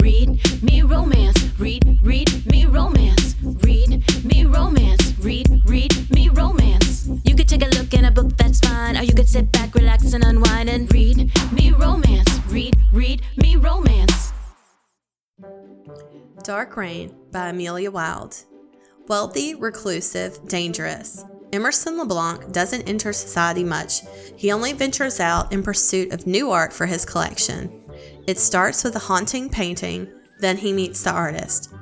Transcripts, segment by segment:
read me romance. Read, read me romance. Read me romance. Read, read me romance. You could take a look in a book, that's fine. Or you could sit back, relax, and unwind and read me romance. Read, read me romance. Dark Rain by Amelia Wilde. Wealthy, reclusive, dangerous. Emerson LeBlanc doesn't enter society much. He only ventures out in pursuit of new art for his collection. It starts with a haunting painting, then he meets the artist.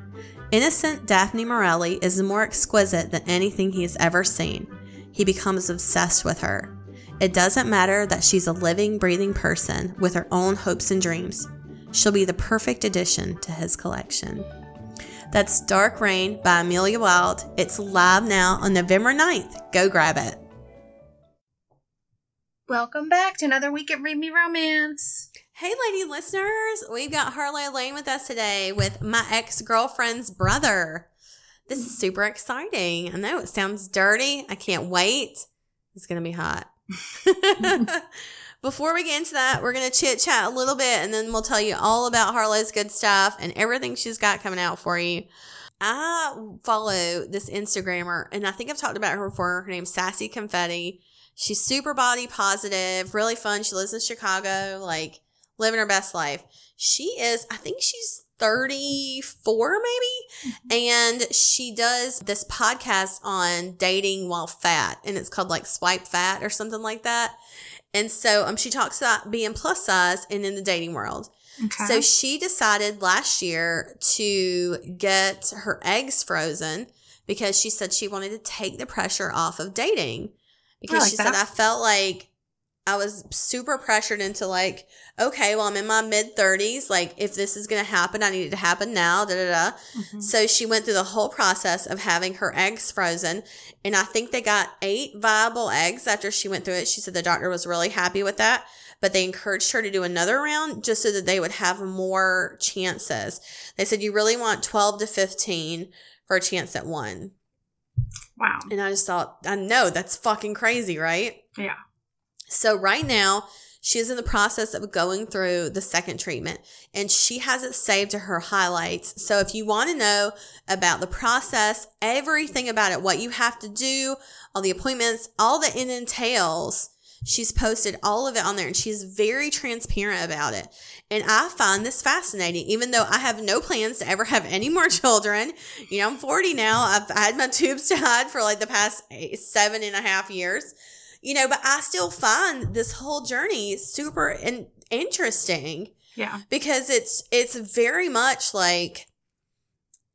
Innocent Daphne Morelli is more exquisite than anything he has ever seen. He becomes obsessed with her. It doesn't matter that she's a living, breathing person with her own hopes and dreams. She'll be the perfect addition to his collection. That's Dark Rain by Amelia Wilde. It's live now on November 9th. Go grab it. Welcome back to another week at Read Me Romance. Hey, lady listeners, we've got Harlow Layne with us today with my ex girlfriend's brother. This is super exciting. I know it sounds dirty. I can't wait. It's going to be hot. Before we get into that, we're going to chit chat a little bit and then we'll tell you all about Harlow's good stuff and everything she's got coming out for you. I follow this Instagrammer and I think I've talked about her before. Her name's Sassy Confetti. She's super body positive, really fun. She lives in Chicago, like living her best life. She is, I think she's 34 maybe and she does this podcast on dating while fat and it's called like swipe fat or something like that and so um she talks about being plus size and in the dating world Okay. so she decided last year to get her eggs frozen because she said she wanted to take the pressure off of dating. Because like she said. I felt like I was super pressured into like, okay, well, I'm in my mid 30s. Like, if this is going to happen, I need it to happen now. Da da da. Mhm. So she went through the whole process of having her eggs frozen. And I think they got eight viable eggs after she went through it. She said the doctor was really happy with that, but they encouraged her to do another round just so that they would have more chances. They said you really want 12 to 15 for a chance at one. wow. And I just thought, I know that's fucking crazy, right? Yeah. So right now, she is in the process of going through the second treatment and she has it saved to her highlights. So if you want to know about the process, everything about it, what you have to do, all the appointments, all that it entails, she's posted all of it on there and she's very transparent about it. And I find this fascinating, even though I have no plans to ever have any more children. You know, I'm 40 now. I've had my tubes tied for like the past eight, seven and a half years you know, but I still find this whole journey super in- interesting Yeah. because it's it's very much like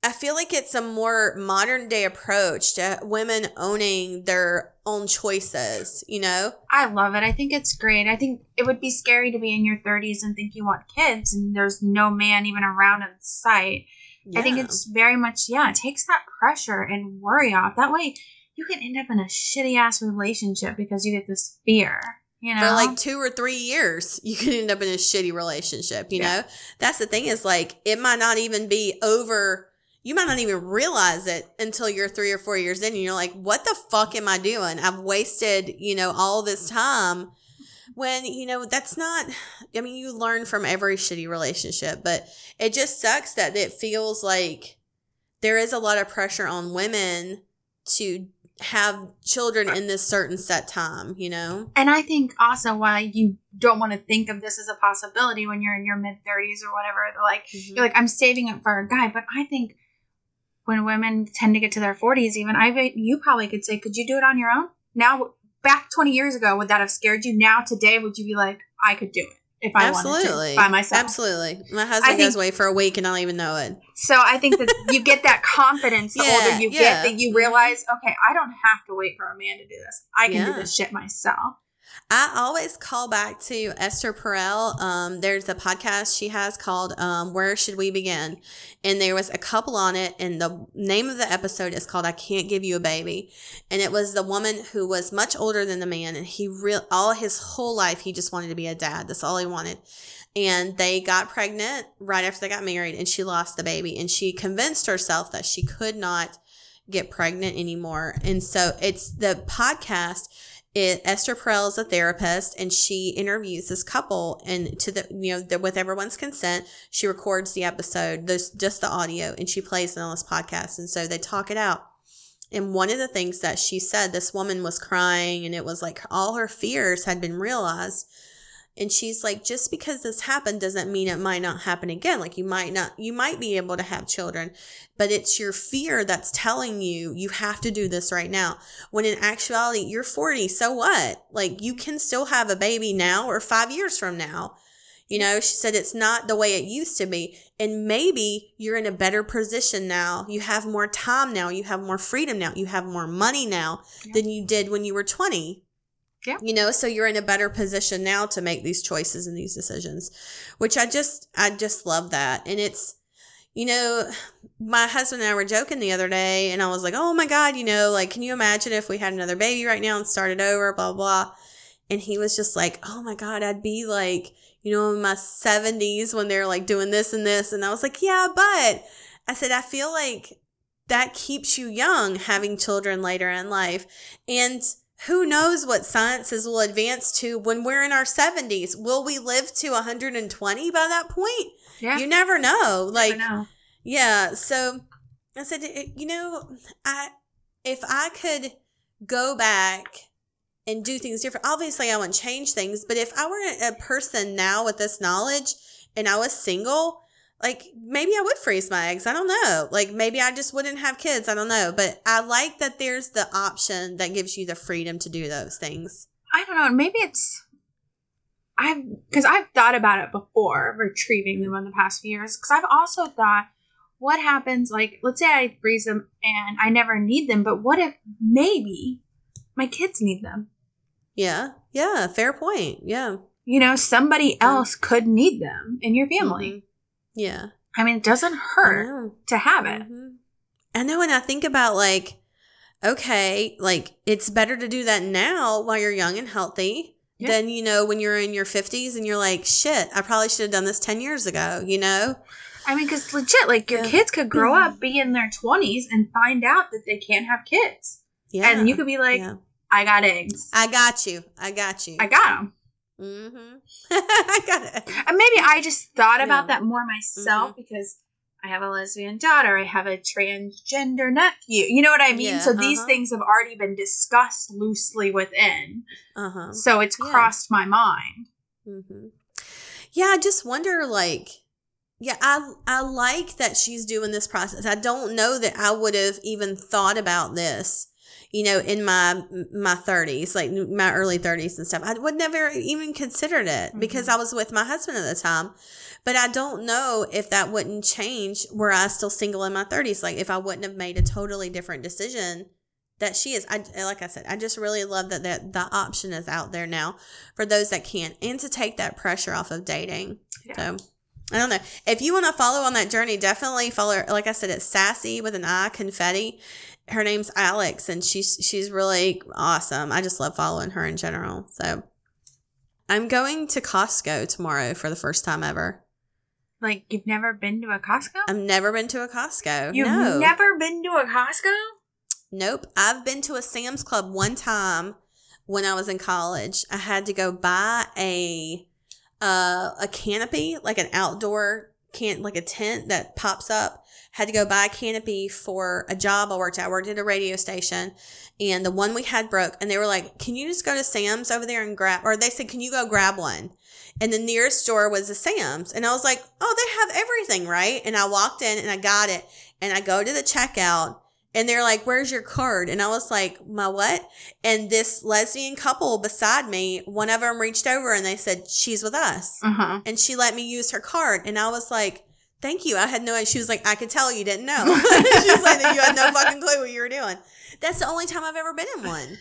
I feel like it's a more modern day approach to women owning their own choices, you know? I love it. I think it's great. I think it would be scary to be in your 30s and think you want kids and there's no man even around in sight. I think it's very much, yeah, it takes that pressure and worry off. That way you can end up in a shitty ass relationship because you get this fear, you know? for like two or three years, you can end up in a shitty relationship, you Yeah. know? That's the thing is like, it might not even be over. You might not even realize it until you're three or four years in and you're like, what the fuck am I doing? I've wasted, you know, all this time when, you know, that's not, I mean, you learn from every shitty relationship, but it just sucks that it feels like there is a lot of pressure on women to have children in this certain set time, you know? And I think also why you don't want to think of this as a possibility when you're in your mid 30s or whatever. Like, Mhm. you're like, I'm saving it for a guy. But I think when women tend to get to their 40s, even, I you probably could say, could you do it on your own? Now, back 20 years ago, would that have scared you? Now, today, would you be like, I could do it if I Absolutely. to by myself? Absolutely. My husband I goes away for a week and I don't even know it. So I think that you get that confidence the Yeah, older you yeah. get that you realize, okay, I don't have to wait for a man to do this. I can Yeah. do this shit myself. I always call back to Esther Perel. Um, there's a podcast she has called um, Where Should We Begin? And there was a couple on it, and the name of the episode is called I Can't Give You a Baby. And it was the woman who was much older than the man, and he real all his whole life he just wanted to be a dad. That's all he wanted. And they got pregnant right after they got married, and she lost the baby. And she convinced herself that she could not get pregnant anymore. And so it's the podcast it, Esther Perel is a therapist and she interviews this couple and to the, you know, the, with everyone's consent, she records the episode, just the audio and she plays it on this podcast. And so they talk it out. And one of the things that she said, this woman was crying and it was like all her fears had been realized. And she's like, just because this happened doesn't mean it might not happen again. Like you might not, you might be able to have children, but it's your fear that's telling you you have to do this right now. When in actuality, you're 40. So what? Like you can still have a baby now or five years from now. You know, she said it's not the way it used to be. And maybe you're in a better position now. You have more time now. You have more freedom now. You have more money now Yeah. than you did when you were 20. Yeah. You know, so you're in a better position now to make these choices and these decisions, which I just, I just love that. And it's, you know, my husband and I were joking the other day and I was like, oh my God, you know, like, can you imagine if we had another baby right now and started over, blah, blah. And he was just like, oh my God, I'd be like, you know, in my 70s when they're like doing this and this. And I was like, yeah, but I said, I feel like that keeps you young having children later in life. And who knows what sciences will advance to when we're in our 70s? Will we live to 120 by that point? Yeah. You never know. Like, Never know. yeah. So I said, "Eh, you know, I if I could go back and do things different, obviously I wouldn't change things. But if I were a person now with this knowledge and I was single, like maybe I would freeze my eggs. I don't know. Like maybe I just wouldn't have kids. I don't know. But I like that there's the option that gives you the freedom to do those things. I don't know. Maybe it's I've because I've thought about it before, retrieving them in the past few years. Because I've also thought, what happens? Like, let's say I freeze them and I never need them, but what if maybe my kids need them? Yeah. Yeah. Fair point. Yeah. You know, somebody else could need them in your family. Mhm. Yeah. I mean, it doesn't hurt to have it. Mhm. I know, and I think about like, okay, like it's better to do that now while you're young and healthy Yeah. than you know when you're in your 50s and you're like, shit, I probably should have done this 10 years ago. You know? I mean, because legit, like your Yeah. kids could grow up, be in their twenties, and find out that they can't have kids, Yeah. and you could be like, yeah. "I got eggs, I got you. I got you. I got them." Mm-hmm. I got it. And maybe I just thought about that more myself because I have a lesbian daughter, I have a transgender nephew. You know what I mean? Yeah, so these uh-huh. things have already been discussed loosely within. Uh huh. So it's Yeah. crossed my mind. hmm Yeah, I just wonder, like, yeah, I I like that she's doing this process. I don't know that I would have even thought about this, you know, in my my thirties, like my early thirties and stuff. I would never even considered it mm-hmm. because I was with my husband at the time. But I don't know if that wouldn't change were I still single in my thirties. Like if I wouldn't have made a totally different decision that she is. I like I said, I just really love that that the option is out there now for those that can't, and to take that pressure off of dating. Yeah. So I don't know if you want to follow on that journey. Definitely follow. Like I said, it's sassy with an I, confetti. Her name's Alex, and she's she's really awesome. I just love following her in general. So I'm going to Costco tomorrow for the first time ever. Like you've never been to a Costco? I've never been to a Costco. You've no. never been to a Costco? Nope. I've been to a Sam's Club one time when I was in college. I had to go buy a uh, a canopy, like an outdoor can like a tent that pops up. Had to go buy a canopy for a job I worked at. I worked at a radio station and the one we had broke and they were like, Can you just go to Sam's over there and grab or they said, Can you go grab one? And the nearest store was a Sam's. And I was like, Oh, they have everything, right? And I walked in and I got it. And I go to the checkout and they're like, Where's your card? And I was like, My what? And this lesbian couple beside me, one of them reached over and they said, She's with us. Uh huh. And she let me use her card. And I was like, Thank you. I had no idea. She was like, I could tell you didn't know. she was like, You had no fucking clue what you were doing. That's the only time I've ever been in one.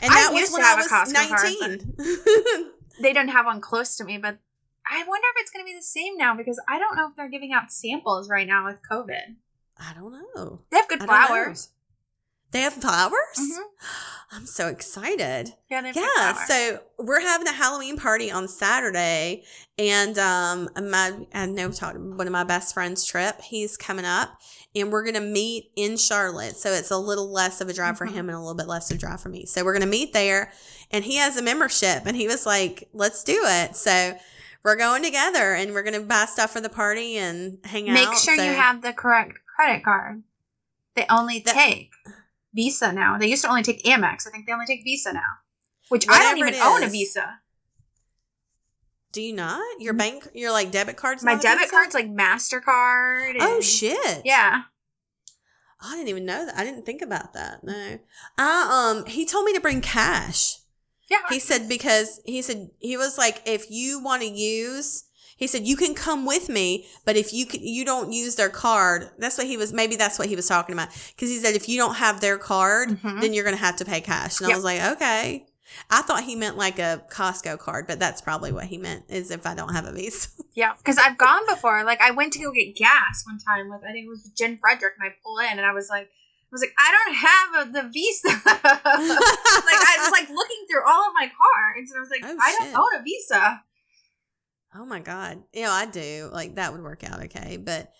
And I that was used to when have I a was Costco card, They didn't have one close to me, but I wonder if it's going to be the same now because I don't know if they're giving out samples right now with COVID. I don't know. They have good I flowers. They have flowers? Mhm. I'm so excited. Yeah, Yeah, so we're having a Halloween party on Saturday, and um, my I know one of my best friends' trip. He's coming up, and we're gonna meet in Charlotte. So it's a little less of a drive for Mhm. him and a little bit less of a drive for me. So we're gonna meet there, and he has a membership, and he was like, "Let's do it." So we're going together, and we're gonna buy stuff for the party and hang out. Make sure So- you have the correct credit card. They only That- take Visa now. They used to only take Amex. I think they only take Visa now. Which I don't even own a. Visa. Do you not? Your bank, your like debit cards. My debit card's like Mastercard. Oh shit! Yeah. I didn't even know that. I didn't think about that. No. I um he told me to bring cash. Yeah. He said because he said he was like if you want to use he said you can come with me, but if you can, you don't use their card, that's what he was maybe that's what he was talking about because he said if you don't have their card, Mhm. then you're going to have to pay cash. And I was like, "Okay." I thought he meant like a Costco card, but that's probably what he meant is if I don't have a Visa. Yeah, because I've gone before. Like I went to go get gas one time with I think it was Jen Frederick, and I pull in, and I was like, I was like, I don't have a, the Visa. like I was like looking through all of my cards, and I was like, Oh, I don't own a Visa. Oh my god. You know, I do. Like that would work out okay, but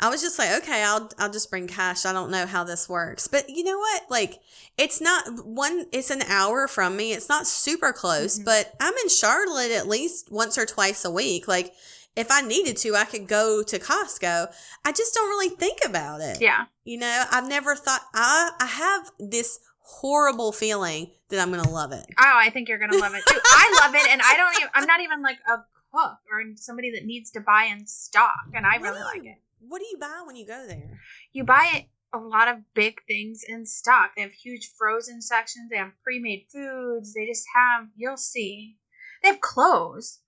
I was just like, okay, I'll I'll just bring cash. I don't know how this works. But you know what? Like it's not one it's an hour from me. It's not super close, Mhm. but I'm in Charlotte at least once or twice a week. Like if I needed to, I could go to Costco. I just don't really think about it. Yeah, You know, I've never thought I I have this horrible feeling that I'm going to love it. Oh, I think you're gonna love it too. I love it, and I don't even. I'm not even like a cook or somebody that needs to buy in stock, and I really do like it. What do you buy when you go there? You buy a lot of big things in stock. They have huge frozen sections. They have pre-made foods. They just have. You'll see. They have clothes.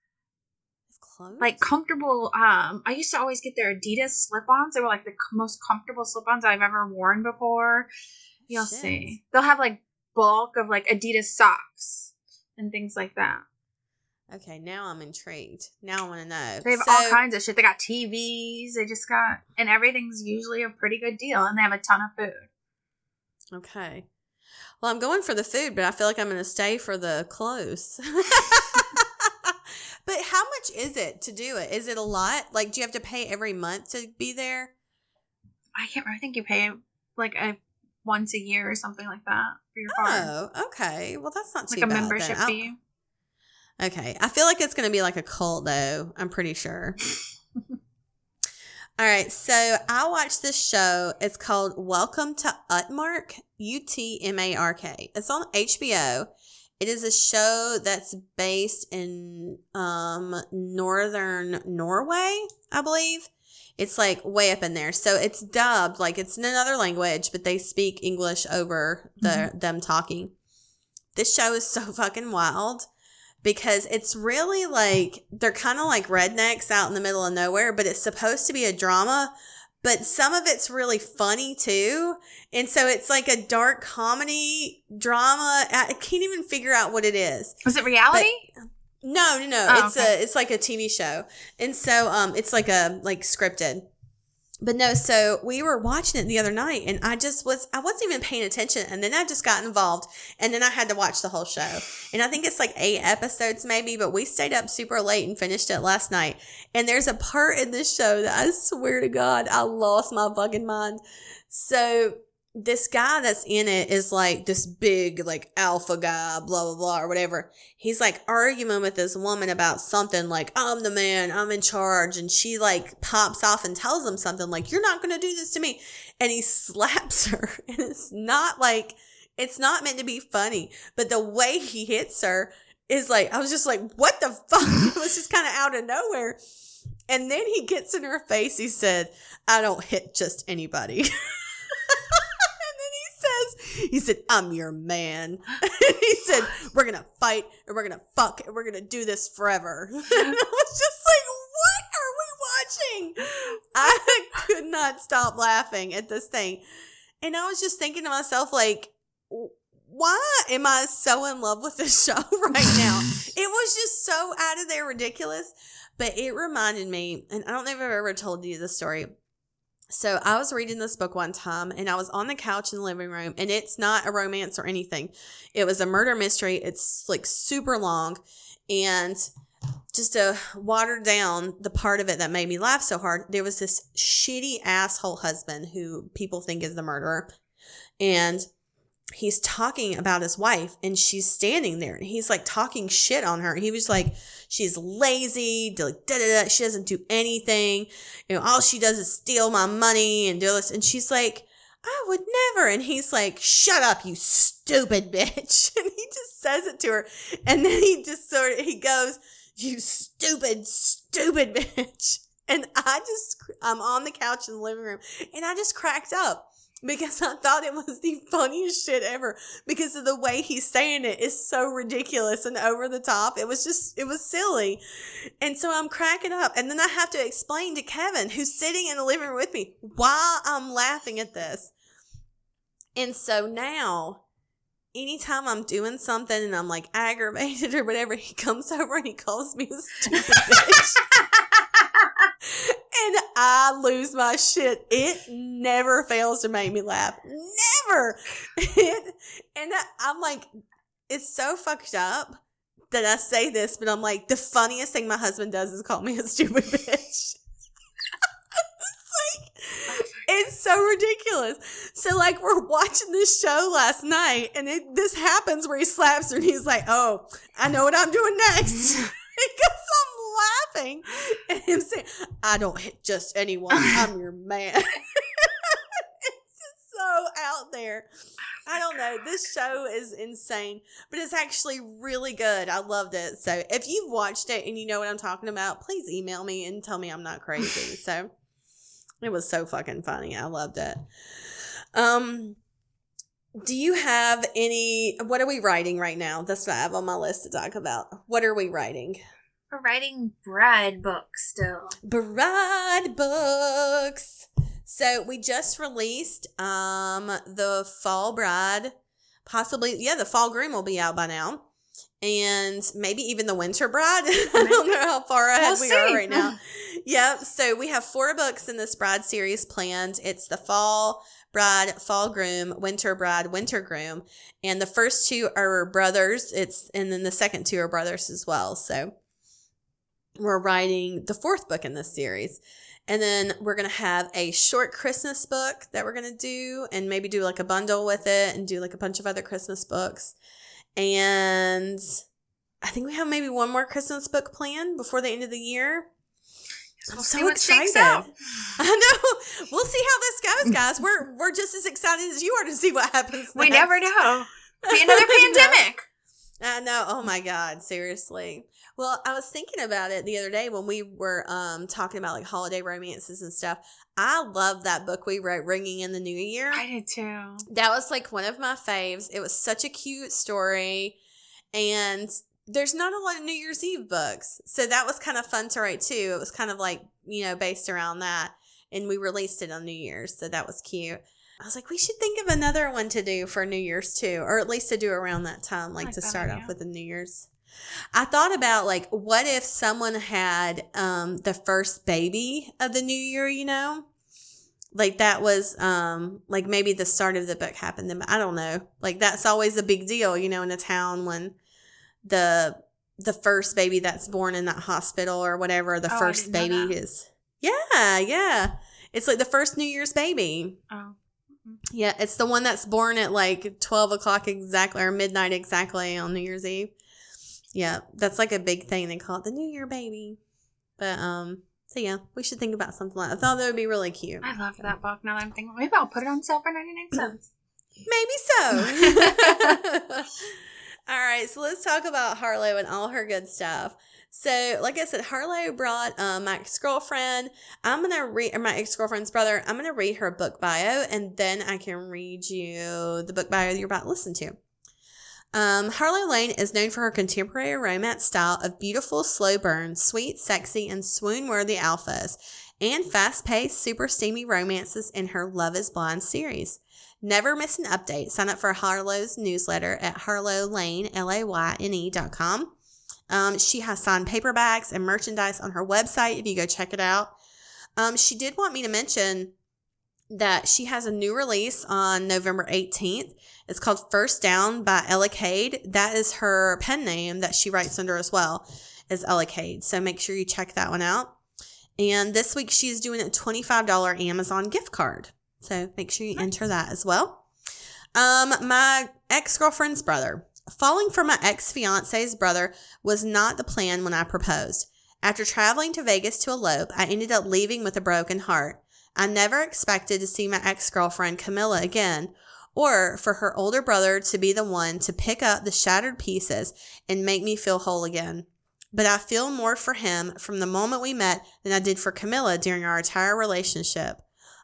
Clothes? like comfortable um i used to always get their adidas slip-ons they were like the most comfortable slip-ons i've ever worn before you'll Shit. see they'll have like bulk of like adidas socks and things like that Okay, now I'm intrigued. Now I want to know. they have So- all kinds of shit they got tvs they just got and everything's usually a pretty good deal and they have a ton of food Okay. Well, I'm going for the food, but I feel like I'm going to stay for the clothes. but how much is it to do it? Is it a lot? Like, do you have to pay every month to be there? i can't remember. i think you pay like a once a year or something like that for your card Oh, okay. Well, that's not like too a bad. membership fee Okay. I feel like it's going to be like a cult, though. I'm pretty sure. All right. So I watched this show. It's called Welcome to Utmark, U T M A R K. It's on HBO. It is a show that's based in um, northern Norway, I believe. It's like way up in there. So it's dubbed, like it's in another language, but they speak English over the them talking. This show is so fucking wild because it's really like they're kind of like rednecks out in the middle of nowhere, but it's supposed to be a drama. But some of it's really funny too. And so it's like a dark comedy drama. I can't even figure out what it is. was it reality No, no, no. Oh, it's okay. a it's like a TV show. And so um it's like a like scripted. But no, so we were watching it the other night and I just was I wasn't even paying attention and then I just got involved and then I had to watch the whole show. And I think it's like 8 episodes maybe, but we stayed up super late and finished it last night. And there's a part in this show that I swear to God, I lost my fucking mind. So this guy that's in it is like this big like alpha guy blah blah blah or whatever. He's like arguing with this woman about something like i'm the man i'm in charge and she like pops off and tells him something like you're not gonna do this to me and he slaps her and it's not like it's not meant to be funny but the way he hits her is like i was just like what the fuck? It was just kind of out of nowhere. And then he gets in her face he said i don't hit just anybody says, he said, I'm your man. he said, we're going to fight and we're going to fuck and we're going to do this forever. and I was just like, what are we watching? I could not stop laughing at this thing. And I was just thinking to myself, like, why am I so in love with this show right now? it was just so out of there ridiculous. But it reminded me, and I don't know if I've ever told you this story. So I was reading this book one time and I was on the couch in the living room and it's not a romance or anything. It was a murder mystery. It's like super long and just to water down the part of it that made me laugh so hard, there was this shitty asshole husband who people think is the murderer. And he's talking about his wife and she's standing there and he's like talking shit on her. He was like, she's lazy, da, da, da, she doesn't do anything. You know, all she does is steal my money and do this. And she's like, I would never. And he's like, shut up, you stupid bitch. And he just says it to her. And then he just sort of, he goes, you stupid, stupid bitch. And I just, I'm on the couch in the living room and I just cracked up because I thought it was the funniest shit ever because of the way he's saying it is so ridiculous and over the top. It was just, it was silly. And so I'm cracking up. And then I have to explain to Kevin, who's sitting in the living room with me, why I'm laughing at this. And so now, anytime I'm doing something and I'm like aggravated or whatever, he comes over and he calls me a stupid bitch. and I lose my shit. It never fails to make me laugh. Never. It, and I'm like, it's so fucked up that I say this, but I'm like, the funniest thing my husband does is call me a stupid bitch. it's like, it's so ridiculous. So, like, we're watching this show last night, and it, this happens where he slaps her, and he's like, "Oh, I know what I'm doing next." And him saying, "I don't hit just anyone. I'm your man." it's just so out there. I don't know. This show is insane, but it's actually really good. I loved it. So if you've watched it and you know what I'm talking about, please email me and tell me I'm not crazy. so it was so fucking funny. I loved it. Um, do you have any? What are we writing right now? That's what I have on my list to talk about. What are we writing? We're writing bride books still. Bride books. So we just released um the fall bride, possibly yeah, the fall groom will be out by now. And maybe even the winter bride. I don't know how far ahead We'll we are right now. yep. So we have four books in this bride series planned. It's the fall bride, fall groom, winter bride, winter groom. And the first two are brothers. It's and then the second two are brothers as well. So we're writing the fourth book in this series. And then we're going to have a short Christmas book that we're going to do and maybe do like a bundle with it and do like a bunch of other Christmas books. And I think we have maybe one more Christmas book planned before the end of the year. I'm We'll so see what shakes excited. I know. We'll see how this goes, guys. We're we're just as excited as you are to see what happens. We next. never know. Be another pandemic. I know. Oh my God. Seriously. Well, I was thinking about it the other day when we were um talking about like holiday romances and stuff. I love that book we wrote, Ringing in the New Year. I did too. that was like one of my faves. It was such a cute story. And there's not a lot of New Year's Eve books. So that was kind of fun to write too. It was kind of like, you know, based around that. And we released it on New Year's. So that was cute. I was like, we should think of another one to do for New Year's too, or at least to do around that time, like, like to start idea. off with the New Year's. I thought about like, what if someone had um the first baby of the new year, you know? Like that was um like maybe the start of the book happened then I don't know. Like that's always a big deal, you know, in a town when the the first baby that's born in that hospital or whatever, the Oh, first baby is. Yeah, yeah. It's like the first New Year's baby. Oh. Yeah, it's the one that's born at like 12 o'clock exactly or midnight exactly on New Year's Eve. Yeah, that's like a big thing. They call it the New Year baby. But, um, so yeah, we should think about something like that. I thought that would be really cute. I love that book. Now that I'm thinking, maybe I'll put it on sale for 99 cents. Maybe so. all right, so let's talk about Harlow and all her good stuff. So, like I said, Harlow brought um, my ex girlfriend. I'm gonna read, my ex girlfriend's brother. I'm gonna read her book bio, and then I can read you the book bio you're about to listen to. Um, Harlow Layne is known for her contemporary romance style of beautiful slow burn, sweet, sexy, and swoon worthy alphas, and fast paced, super steamy romances in her Love is Blind series. Never miss an update. Sign up for Harlow's newsletter at harlowlayne, L-A-Y-N-E dot com. Um, she has signed paperbacks and merchandise on her website if you go check it out. Um, she did want me to mention that she has a new release on November 18th. It's called First Down by Ella Cade. That is her pen name that she writes under as well, is Ella Cade. So make sure you check that one out. And this week she's doing a $25 Amazon gift card. So make sure you enter that as well. Um, my ex girlfriend's brother. Falling for my ex fiance's brother was not the plan when I proposed. After traveling to Vegas to elope, I ended up leaving with a broken heart. I never expected to see my ex girlfriend Camilla again, or for her older brother to be the one to pick up the shattered pieces and make me feel whole again. But I feel more for him from the moment we met than I did for Camilla during our entire relationship.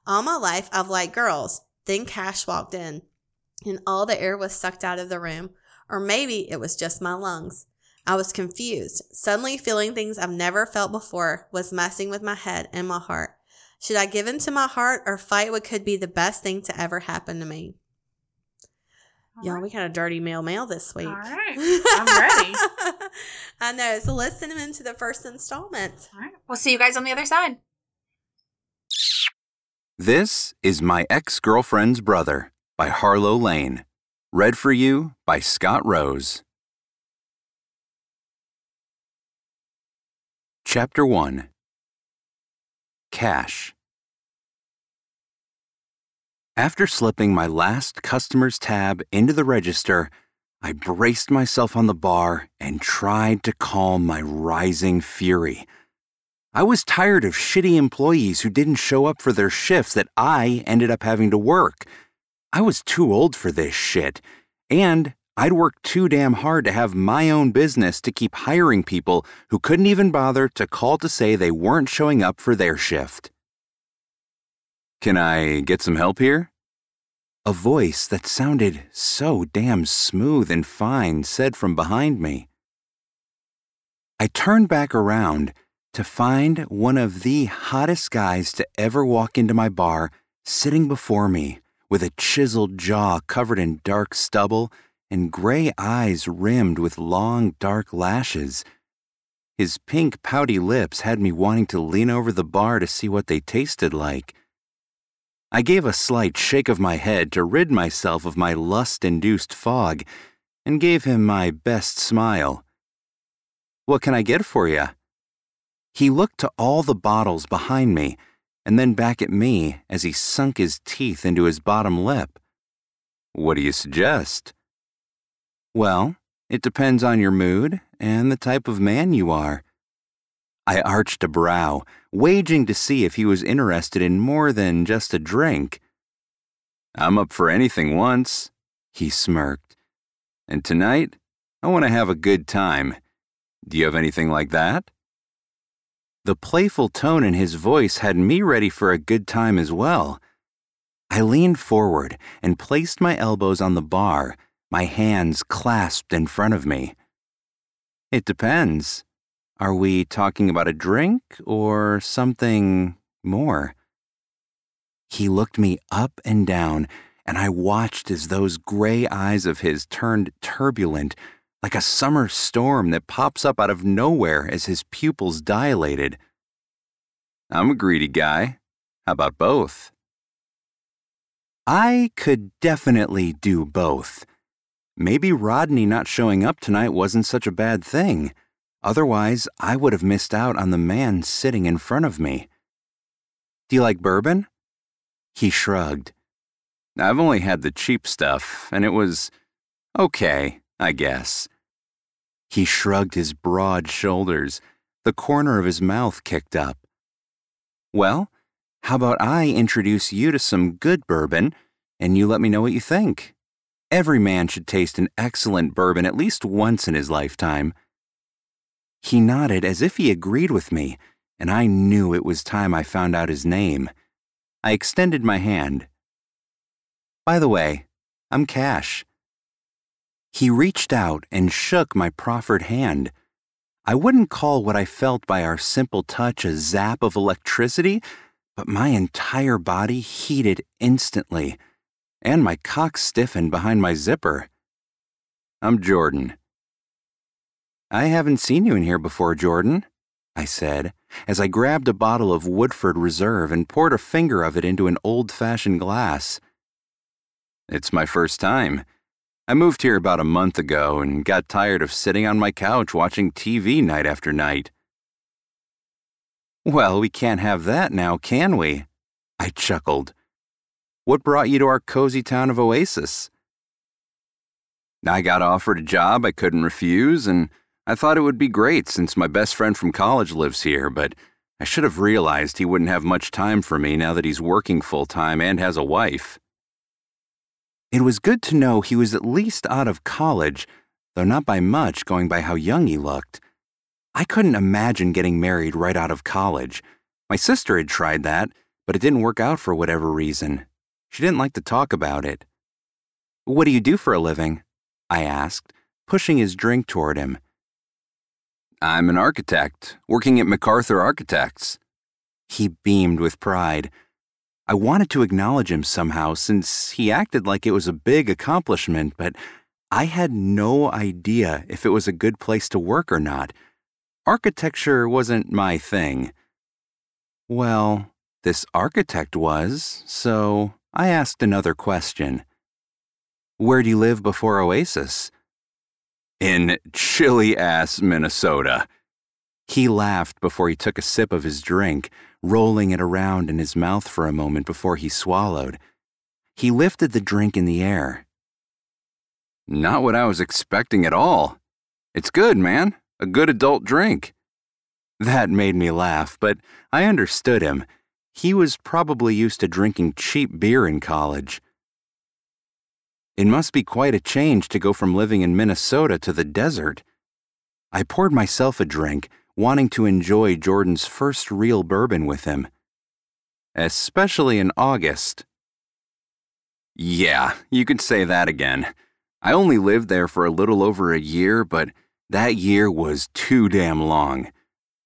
All my life, I've liked girls. Then Cash walked in, and all the air was sucked out of the room. Or maybe it was just my lungs. I was confused. Suddenly, feeling things I've never felt before was messing with my head and my heart. Should I give in to my heart or fight what could be the best thing to ever happen to me? All Y'all, right. we got a dirty mail mail this week. All right. I'm ready. I know. So let's send them into the first installment. All right. We'll see you guys on the other side. This is My Ex Girlfriend's Brother by Harlow Layne. Read for you by Scott Rose. Chapter 1 Cash. After slipping my last customer's tab into the register, I braced myself on the bar and tried to calm my rising fury. I was tired of shitty employees who didn't show up for their shifts that I ended up having to work. I was too old for this shit, and I'd worked too damn hard to have my own business to keep hiring people who couldn't even bother to call to say they weren't showing up for their shift. Can I get some help here? A voice that sounded so damn smooth and fine said from behind me. I turned back around to find one of the hottest guys to ever walk into my bar sitting before me with a chiseled jaw covered in dark stubble and gray eyes rimmed with long dark lashes. His pink pouty lips had me wanting to lean over the bar to see what they tasted like. I gave a slight shake of my head to rid myself of my lust induced fog and gave him my best smile. What can I get for you? He looked to all the bottles behind me and then back at me as he sunk his teeth into his bottom lip. What do you suggest? Well, it depends on your mood and the type of man you are. I arched a brow, waging to see if he was interested in more than just a drink. I'm up for anything once, he smirked. And tonight, I want to have a good time. Do you have anything like that? The playful tone in his voice had me ready for a good time as well. I leaned forward and placed my elbows on the bar, my hands clasped in front of me. It depends. Are we talking about a drink or something more? He looked me up and down, and I watched as those gray eyes of his turned turbulent, like a summer storm that pops up out of nowhere as his pupils dilated. I'm a greedy guy. How about both? I could definitely do both. Maybe Rodney not showing up tonight wasn't such a bad thing. Otherwise, I would have missed out on the man sitting in front of me. Do you like bourbon? He shrugged. I've only had the cheap stuff, and it was okay, I guess. He shrugged his broad shoulders, the corner of his mouth kicked up. Well, how about I introduce you to some good bourbon, and you let me know what you think? Every man should taste an excellent bourbon at least once in his lifetime. He nodded as if he agreed with me, and I knew it was time I found out his name. I extended my hand. By the way, I'm Cash. He reached out and shook my proffered hand. I wouldn't call what I felt by our simple touch a zap of electricity, but my entire body heated instantly, and my cock stiffened behind my zipper. I'm Jordan. I haven't seen you in here before, Jordan, I said, as I grabbed a bottle of Woodford Reserve and poured a finger of it into an old fashioned glass. It's my first time. I moved here about a month ago and got tired of sitting on my couch watching TV night after night. Well, we can't have that now, can we? I chuckled. What brought you to our cozy town of Oasis? I got offered a job I couldn't refuse, and I thought it would be great since my best friend from college lives here, but I should have realized he wouldn't have much time for me now that he's working full time and has a wife. It was good to know he was at least out of college, though not by much going by how young he looked. I couldn't imagine getting married right out of college. My sister had tried that, but it didn't work out for whatever reason. She didn't like to talk about it. What do you do for a living? I asked, pushing his drink toward him. I'm an architect, working at MacArthur Architects. He beamed with pride. I wanted to acknowledge him somehow since he acted like it was a big accomplishment, but I had no idea if it was a good place to work or not. Architecture wasn't my thing. Well, this architect was, so I asked another question. Where do you live before Oasis? In chilly ass Minnesota. He laughed before he took a sip of his drink, rolling it around in his mouth for a moment before he swallowed. He lifted the drink in the air. Not what I was expecting at all. It's good, man. A good adult drink. That made me laugh, but I understood him. He was probably used to drinking cheap beer in college. It must be quite a change to go from living in Minnesota to the desert. I poured myself a drink, wanting to enjoy Jordan's first real bourbon with him. Especially in August. Yeah, you could say that again. I only lived there for a little over a year, but that year was too damn long.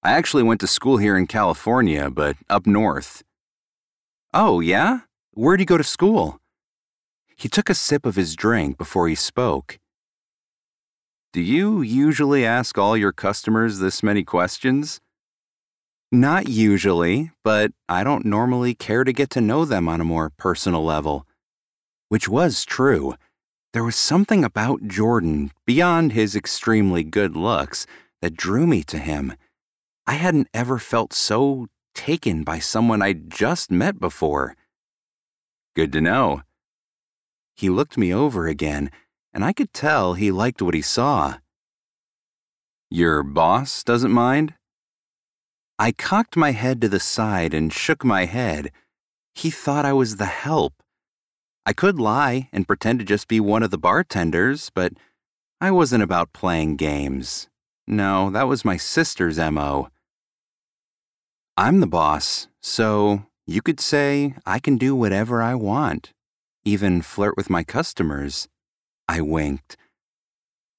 I actually went to school here in California, but up north. Oh, yeah? Where'd you go to school? He took a sip of his drink before he spoke. Do you usually ask all your customers this many questions? Not usually, but I don't normally care to get to know them on a more personal level. Which was true. There was something about Jordan, beyond his extremely good looks, that drew me to him. I hadn't ever felt so taken by someone I'd just met before. Good to know. He looked me over again, and I could tell he liked what he saw. Your boss doesn't mind? I cocked my head to the side and shook my head. He thought I was the help. I could lie and pretend to just be one of the bartenders, but I wasn't about playing games. No, that was my sister's MO. I'm the boss, so you could say I can do whatever I want even flirt with my customers. I winked.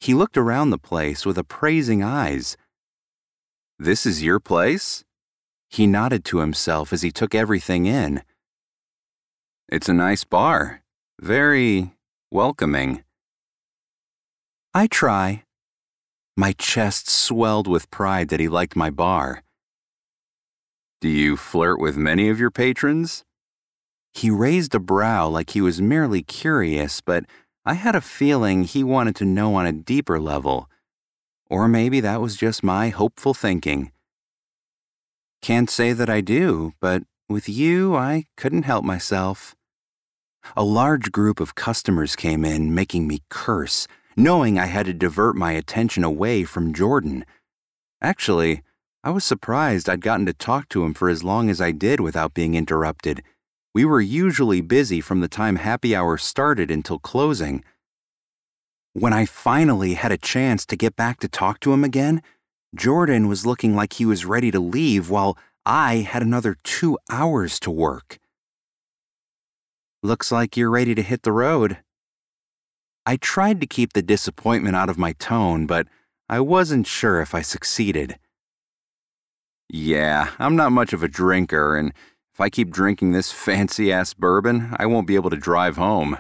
He looked around the place with appraising eyes. This is your place? He nodded to himself as he took everything in. It's a nice bar. Very welcoming. I try. My chest swelled with pride that he liked my bar. Do you flirt with many of your patrons? He raised a brow like he was merely curious, but I had a feeling he wanted to know on a deeper level. Or maybe that was just my hopeful thinking. Can't say that I do, but with you, I couldn't help myself. A large group of customers came in, making me curse, knowing I had to divert my attention away from Jordan. Actually, I was surprised I'd gotten to talk to him for as long as I did without being interrupted. We were usually busy from the time happy hour started until closing. When I finally had a chance to get back to talk to him again, Jordan was looking like he was ready to leave while I had another two hours to work. Looks like you're ready to hit the road. I tried to keep the disappointment out of my tone, but I wasn't sure if I succeeded. Yeah, I'm not much of a drinker, and if I keep drinking this fancy ass bourbon, I won't be able to drive home.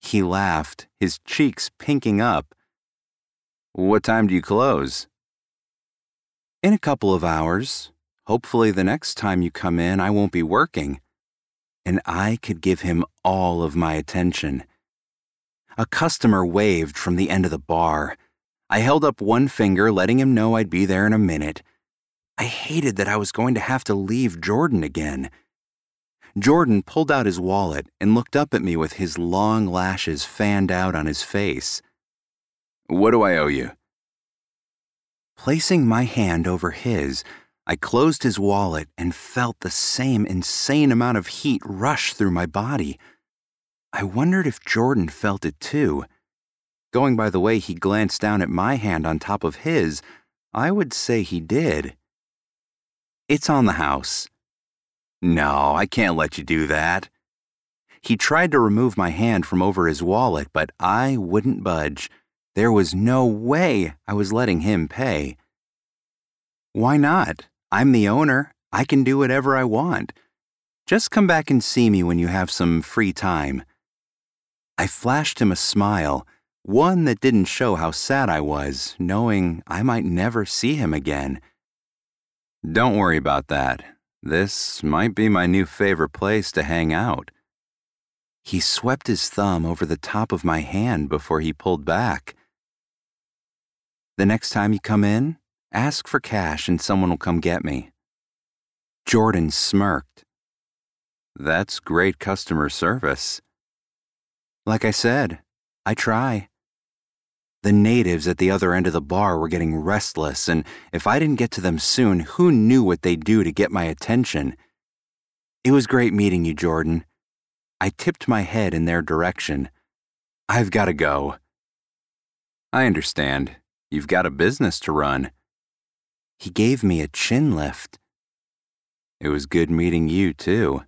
He laughed, his cheeks pinking up. What time do you close? In a couple of hours, Hopefully, the next time you come in, I won't be working. And I could give him all of my attention. A customer waved from the end of the bar. I held up one finger, letting him know I'd be there in a minute. I hated that I was going to have to leave Jordan again. Jordan pulled out his wallet and looked up at me with his long lashes fanned out on his face. What do I owe you? Placing my hand over his, I closed his wallet and felt the same insane amount of heat rush through my body. I wondered if Jordan felt it too. Going by the way he glanced down at my hand on top of his, I would say he did. It's on the house. No, I can't let you do that. He tried to remove my hand from over his wallet, but I wouldn't budge. There was no way I was letting him pay. Why not? I'm the owner. I can do whatever I want. Just come back and see me when you have some free time. I flashed him a smile, one that didn't show how sad I was, knowing I might never see him again. Don't worry about that. This might be my new favorite place to hang out. He swept his thumb over the top of my hand before he pulled back. The next time you come in, ask for Cash and someone will come get me. Jordan smirked. That's great customer service. Like I said, I try. The natives at the other end of the bar were getting restless, and if I didn't get to them soon, who knew what they'd do to get my attention? It was great meeting you, Jordan. I tipped my head in their direction. I've got to go. I understand. You've got a business to run. He gave me a chin lift. It was good meeting you, too.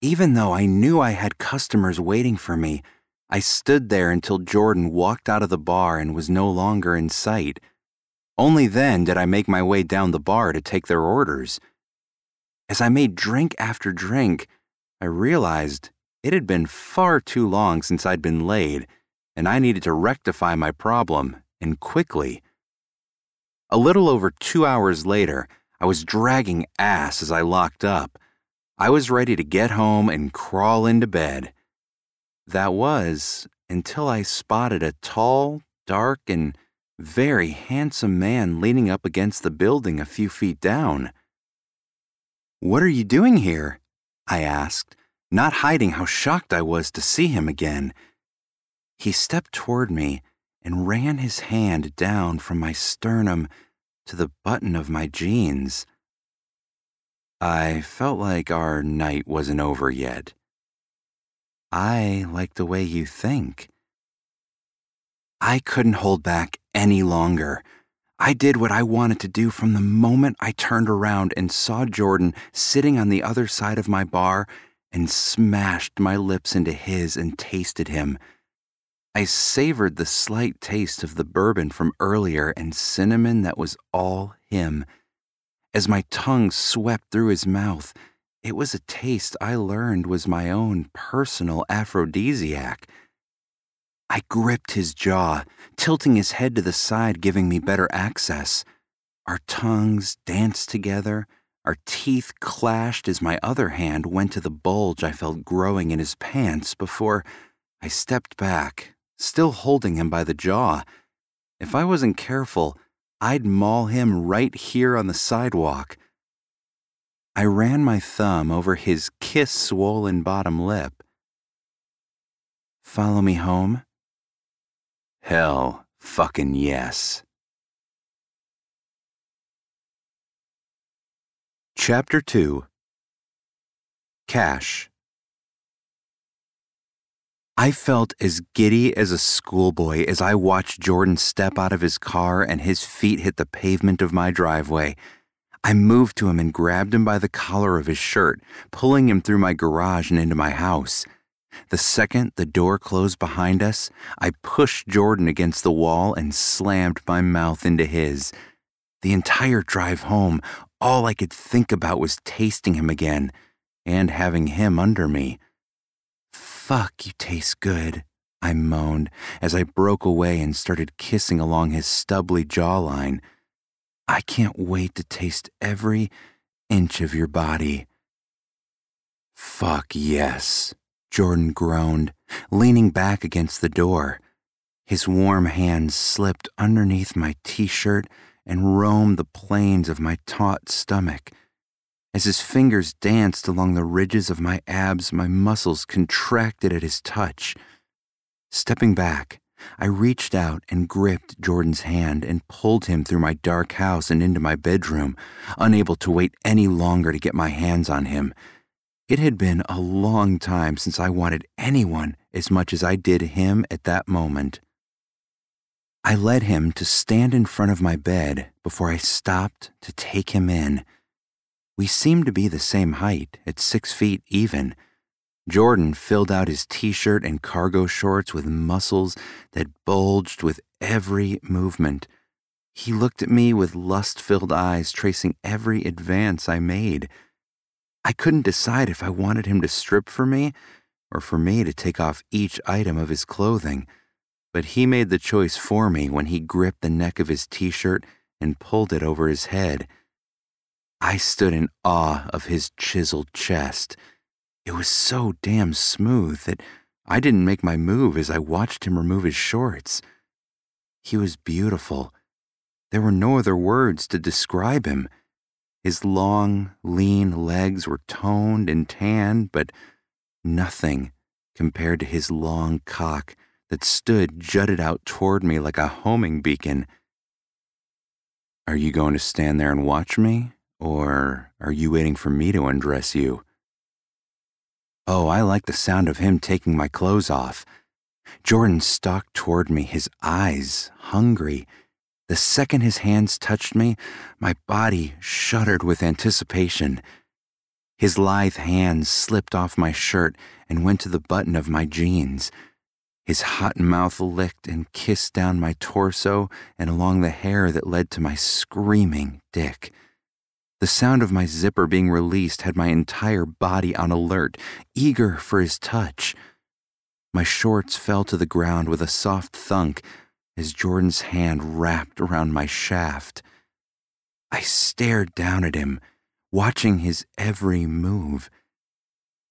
Even though I knew I had customers waiting for me, I stood there until Jordan walked out of the bar and was no longer in sight. Only then did I make my way down the bar to take their orders. As I made drink after drink, I realized it had been far too long since I'd been laid, and I needed to rectify my problem, and quickly. A little over two hours later, I was dragging ass as I locked up. I was ready to get home and crawl into bed. That was until I spotted a tall, dark, and very handsome man leaning up against the building a few feet down. What are you doing here? I asked, not hiding how shocked I was to see him again. He stepped toward me and ran his hand down from my sternum to the button of my jeans. I felt like our night wasn't over yet. I like the way you think. I couldn't hold back any longer. I did what I wanted to do from the moment I turned around and saw Jordan sitting on the other side of my bar and smashed my lips into his and tasted him. I savored the slight taste of the bourbon from earlier and cinnamon that was all him. As my tongue swept through his mouth, it was a taste I learned was my own personal aphrodisiac. I gripped his jaw, tilting his head to the side, giving me better access. Our tongues danced together. Our teeth clashed as my other hand went to the bulge I felt growing in his pants before I stepped back, still holding him by the jaw. If I wasn't careful, I'd maul him right here on the sidewalk. I ran my thumb over his kiss swollen bottom lip. Follow me home? Hell fucking yes. Chapter 2 Cash I felt as giddy as a schoolboy as I watched Jordan step out of his car and his feet hit the pavement of my driveway. I moved to him and grabbed him by the collar of his shirt, pulling him through my garage and into my house. The second the door closed behind us, I pushed Jordan against the wall and slammed my mouth into his. The entire drive home, all I could think about was tasting him again and having him under me. Fuck, you taste good, I moaned as I broke away and started kissing along his stubbly jawline. I can't wait to taste every inch of your body. Fuck yes, Jordan groaned, leaning back against the door. His warm hands slipped underneath my t shirt and roamed the planes of my taut stomach. As his fingers danced along the ridges of my abs, my muscles contracted at his touch. Stepping back, I reached out and gripped Jordan's hand and pulled him through my dark house and into my bedroom, unable to wait any longer to get my hands on him. It had been a long time since I wanted anyone as much as I did him at that moment. I led him to stand in front of my bed before I stopped to take him in. We seemed to be the same height, at six feet even. Jordan filled out his t shirt and cargo shorts with muscles that bulged with every movement. He looked at me with lust filled eyes, tracing every advance I made. I couldn't decide if I wanted him to strip for me or for me to take off each item of his clothing, but he made the choice for me when he gripped the neck of his t shirt and pulled it over his head. I stood in awe of his chiseled chest. It was so damn smooth that I didn't make my move as I watched him remove his shorts. He was beautiful. There were no other words to describe him. His long, lean legs were toned and tanned, but nothing compared to his long cock that stood jutted out toward me like a homing beacon. Are you going to stand there and watch me? Or are you waiting for me to undress you? Oh, I like the sound of him taking my clothes off. Jordan stalked toward me, his eyes hungry. The second his hands touched me, my body shuddered with anticipation. His lithe hands slipped off my shirt and went to the button of my jeans. His hot mouth licked and kissed down my torso and along the hair that led to my screaming dick. The sound of my zipper being released had my entire body on alert, eager for his touch. My shorts fell to the ground with a soft thunk as Jordan's hand wrapped around my shaft. I stared down at him, watching his every move.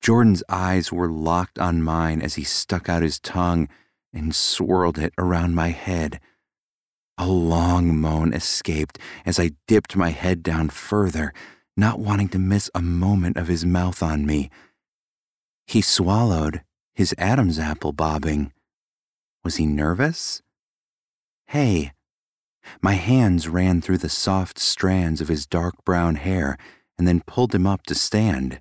Jordan's eyes were locked on mine as he stuck out his tongue and swirled it around my head. A long moan escaped as I dipped my head down further, not wanting to miss a moment of his mouth on me. He swallowed, his Adam's apple bobbing. Was he nervous? Hey. My hands ran through the soft strands of his dark brown hair and then pulled him up to stand.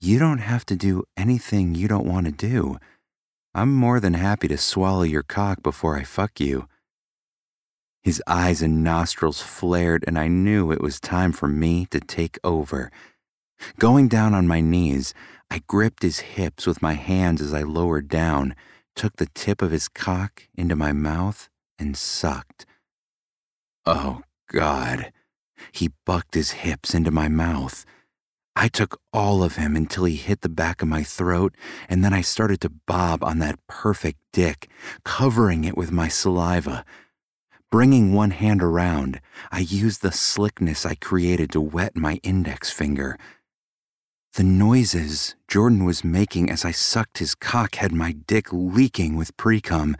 You don't have to do anything you don't want to do. I'm more than happy to swallow your cock before I fuck you. His eyes and nostrils flared, and I knew it was time for me to take over. Going down on my knees, I gripped his hips with my hands as I lowered down, took the tip of his cock into my mouth, and sucked. Oh, God. He bucked his hips into my mouth. I took all of him until he hit the back of my throat, and then I started to bob on that perfect dick, covering it with my saliva. Bringing one hand around, I used the slickness I created to wet my index finger. The noises Jordan was making as I sucked his cock had my dick leaking with precum.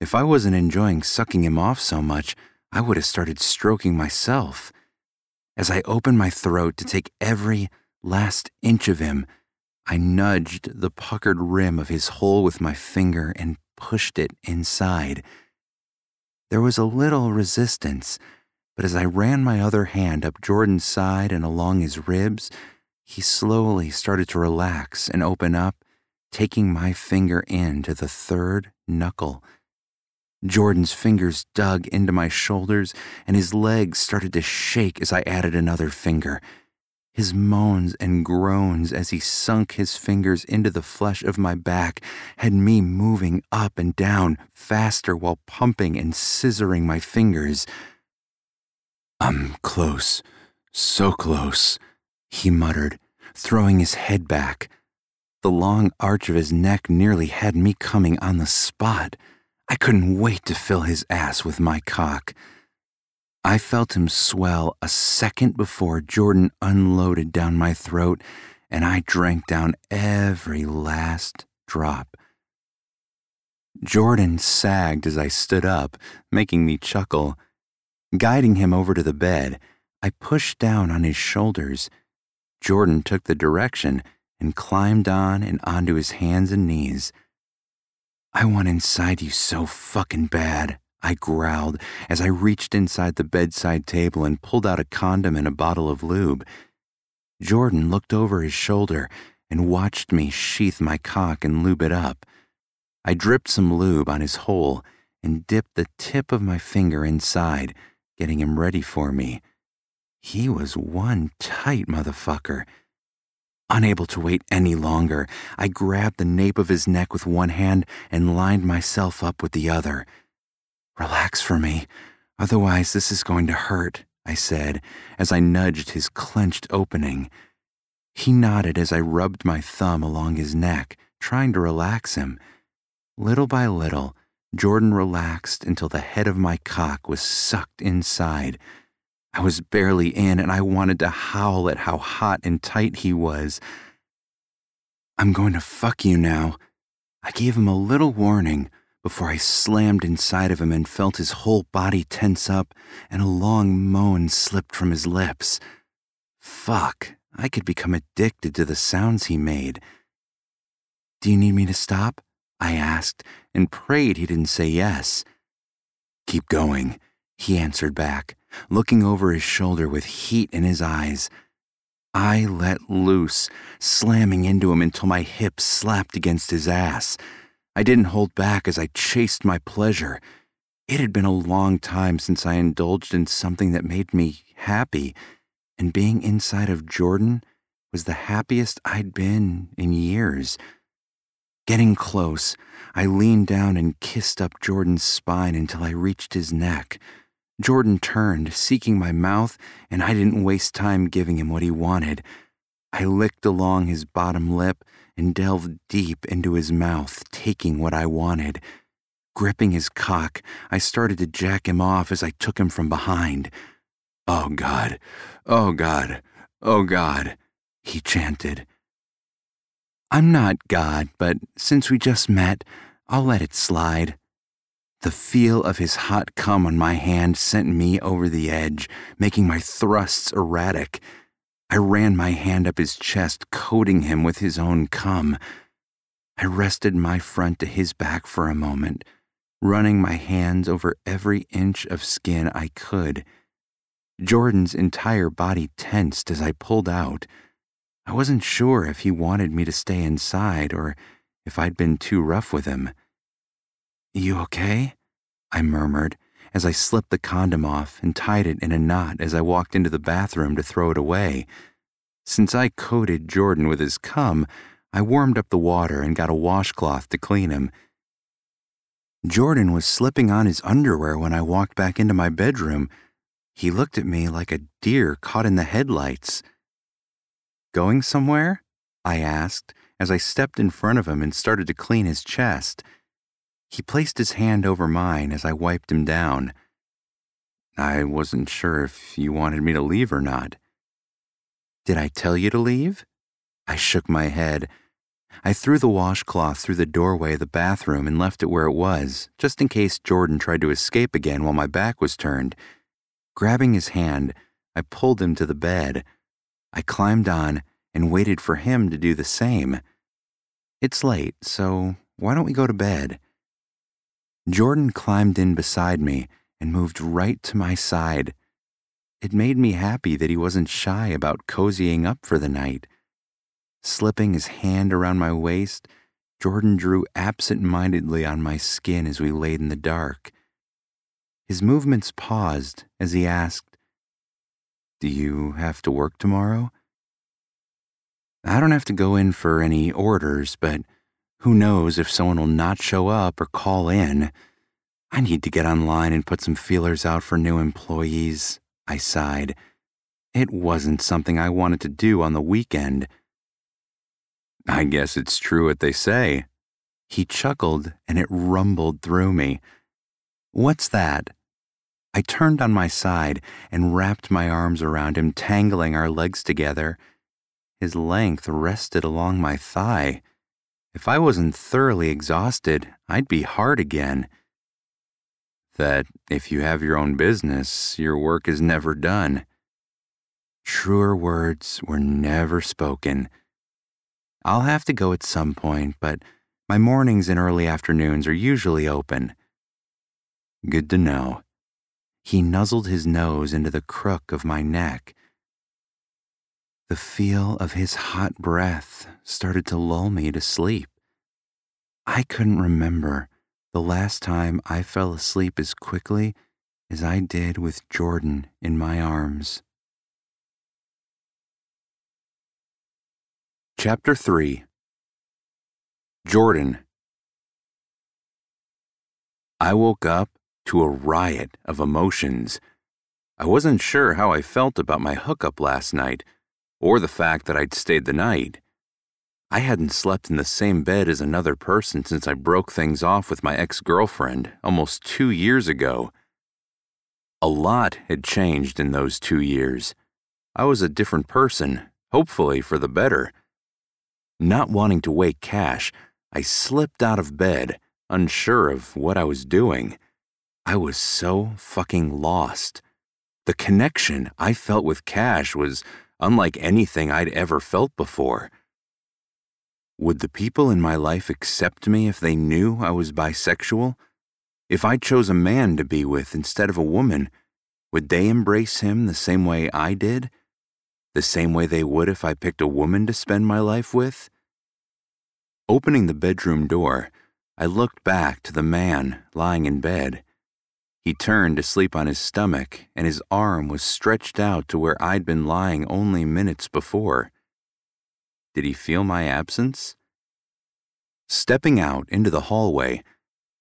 If I wasn't enjoying sucking him off so much, I would have started stroking myself. As I opened my throat to take every last inch of him, I nudged the puckered rim of his hole with my finger and pushed it inside. There was a little resistance, but as I ran my other hand up Jordan's side and along his ribs, he slowly started to relax and open up, taking my finger in to the third knuckle. Jordan's fingers dug into my shoulders, and his legs started to shake as I added another finger. His moans and groans as he sunk his fingers into the flesh of my back had me moving up and down faster while pumping and scissoring my fingers. I'm close, so close, he muttered, throwing his head back. The long arch of his neck nearly had me coming on the spot. I couldn't wait to fill his ass with my cock. I felt him swell a second before Jordan unloaded down my throat, and I drank down every last drop. Jordan sagged as I stood up, making me chuckle. Guiding him over to the bed, I pushed down on his shoulders. Jordan took the direction and climbed on and onto his hands and knees. I want inside you so fucking bad, I growled as I reached inside the bedside table and pulled out a condom and a bottle of lube. Jordan looked over his shoulder and watched me sheath my cock and lube it up. I dripped some lube on his hole and dipped the tip of my finger inside, getting him ready for me. He was one tight motherfucker. Unable to wait any longer, I grabbed the nape of his neck with one hand and lined myself up with the other. Relax for me, otherwise, this is going to hurt, I said as I nudged his clenched opening. He nodded as I rubbed my thumb along his neck, trying to relax him. Little by little, Jordan relaxed until the head of my cock was sucked inside. I was barely in, and I wanted to howl at how hot and tight he was. I'm going to fuck you now. I gave him a little warning before I slammed inside of him and felt his whole body tense up and a long moan slipped from his lips. Fuck, I could become addicted to the sounds he made. Do you need me to stop? I asked and prayed he didn't say yes. Keep going, he answered back, looking over his shoulder with heat in his eyes. I let loose, slamming into him until my hips slapped against his ass. I didn't hold back as I chased my pleasure. It had been a long time since I indulged in something that made me happy, and being inside of Jordan was the happiest I'd been in years. Getting close, I leaned down and kissed up Jordan's spine until I reached his neck. Jordan turned, seeking my mouth, and I didn't waste time giving him what he wanted. I licked along his bottom lip and delved deep into his mouth, taking what I wanted. Gripping his cock, I started to jack him off as I took him from behind. Oh God, oh God, oh God, he chanted. I'm not God, but since we just met, I'll let it slide. The feel of his hot cum on my hand sent me over the edge, making my thrusts erratic. I ran my hand up his chest, coating him with his own cum. I rested my front to his back for a moment, running my hands over every inch of skin I could. Jordan's entire body tensed as I pulled out. I wasn't sure if he wanted me to stay inside or if I'd been too rough with him. You okay? I murmured as I slipped the condom off and tied it in a knot as I walked into the bathroom to throw it away. Since I coated Jordan with his cum, I warmed up the water and got a washcloth to clean him. Jordan was slipping on his underwear when I walked back into my bedroom. He looked at me like a deer caught in the headlights. Going somewhere? I asked as I stepped in front of him and started to clean his chest. He placed his hand over mine as I wiped him down. I wasn't sure if you wanted me to leave or not. Did I tell you to leave? I shook my head. I threw the washcloth through the doorway of the bathroom and left it where it was, just in case Jordan tried to escape again while my back was turned. Grabbing his hand, I pulled him to the bed. I climbed on and waited for him to do the same. It's late, so why don't we go to bed? Jordan climbed in beside me and moved right to my side. It made me happy that he wasn't shy about cozying up for the night. Slipping his hand around my waist, Jordan drew absent mindedly on my skin as we laid in the dark. His movements paused as he asked, Do you have to work tomorrow? I don't have to go in for any orders, but who knows if someone will not show up or call in? I need to get online and put some feelers out for new employees, I sighed. It wasn't something I wanted to do on the weekend. I guess it's true what they say. He chuckled and it rumbled through me. What's that? I turned on my side and wrapped my arms around him, tangling our legs together. His length rested along my thigh. If I wasn't thoroughly exhausted, I'd be hard again. That if you have your own business, your work is never done. Truer words were never spoken. I'll have to go at some point, but my mornings and early afternoons are usually open. Good to know. He nuzzled his nose into the crook of my neck. The feel of his hot breath started to lull me to sleep. I couldn't remember the last time I fell asleep as quickly as I did with Jordan in my arms. Chapter 3 Jordan I woke up to a riot of emotions. I wasn't sure how I felt about my hookup last night, or the fact that I'd stayed the night. I hadn't slept in the same bed as another person since I broke things off with my ex girlfriend almost two years ago. A lot had changed in those two years. I was a different person, hopefully for the better. Not wanting to wake Cash, I slipped out of bed, unsure of what I was doing. I was so fucking lost. The connection I felt with Cash was unlike anything I'd ever felt before. Would the people in my life accept me if they knew I was bisexual? If I chose a man to be with instead of a woman, would they embrace him the same way I did? The same way they would if I picked a woman to spend my life with? Opening the bedroom door, I looked back to the man lying in bed. He turned to sleep on his stomach, and his arm was stretched out to where I'd been lying only minutes before. Did he feel my absence? Stepping out into the hallway,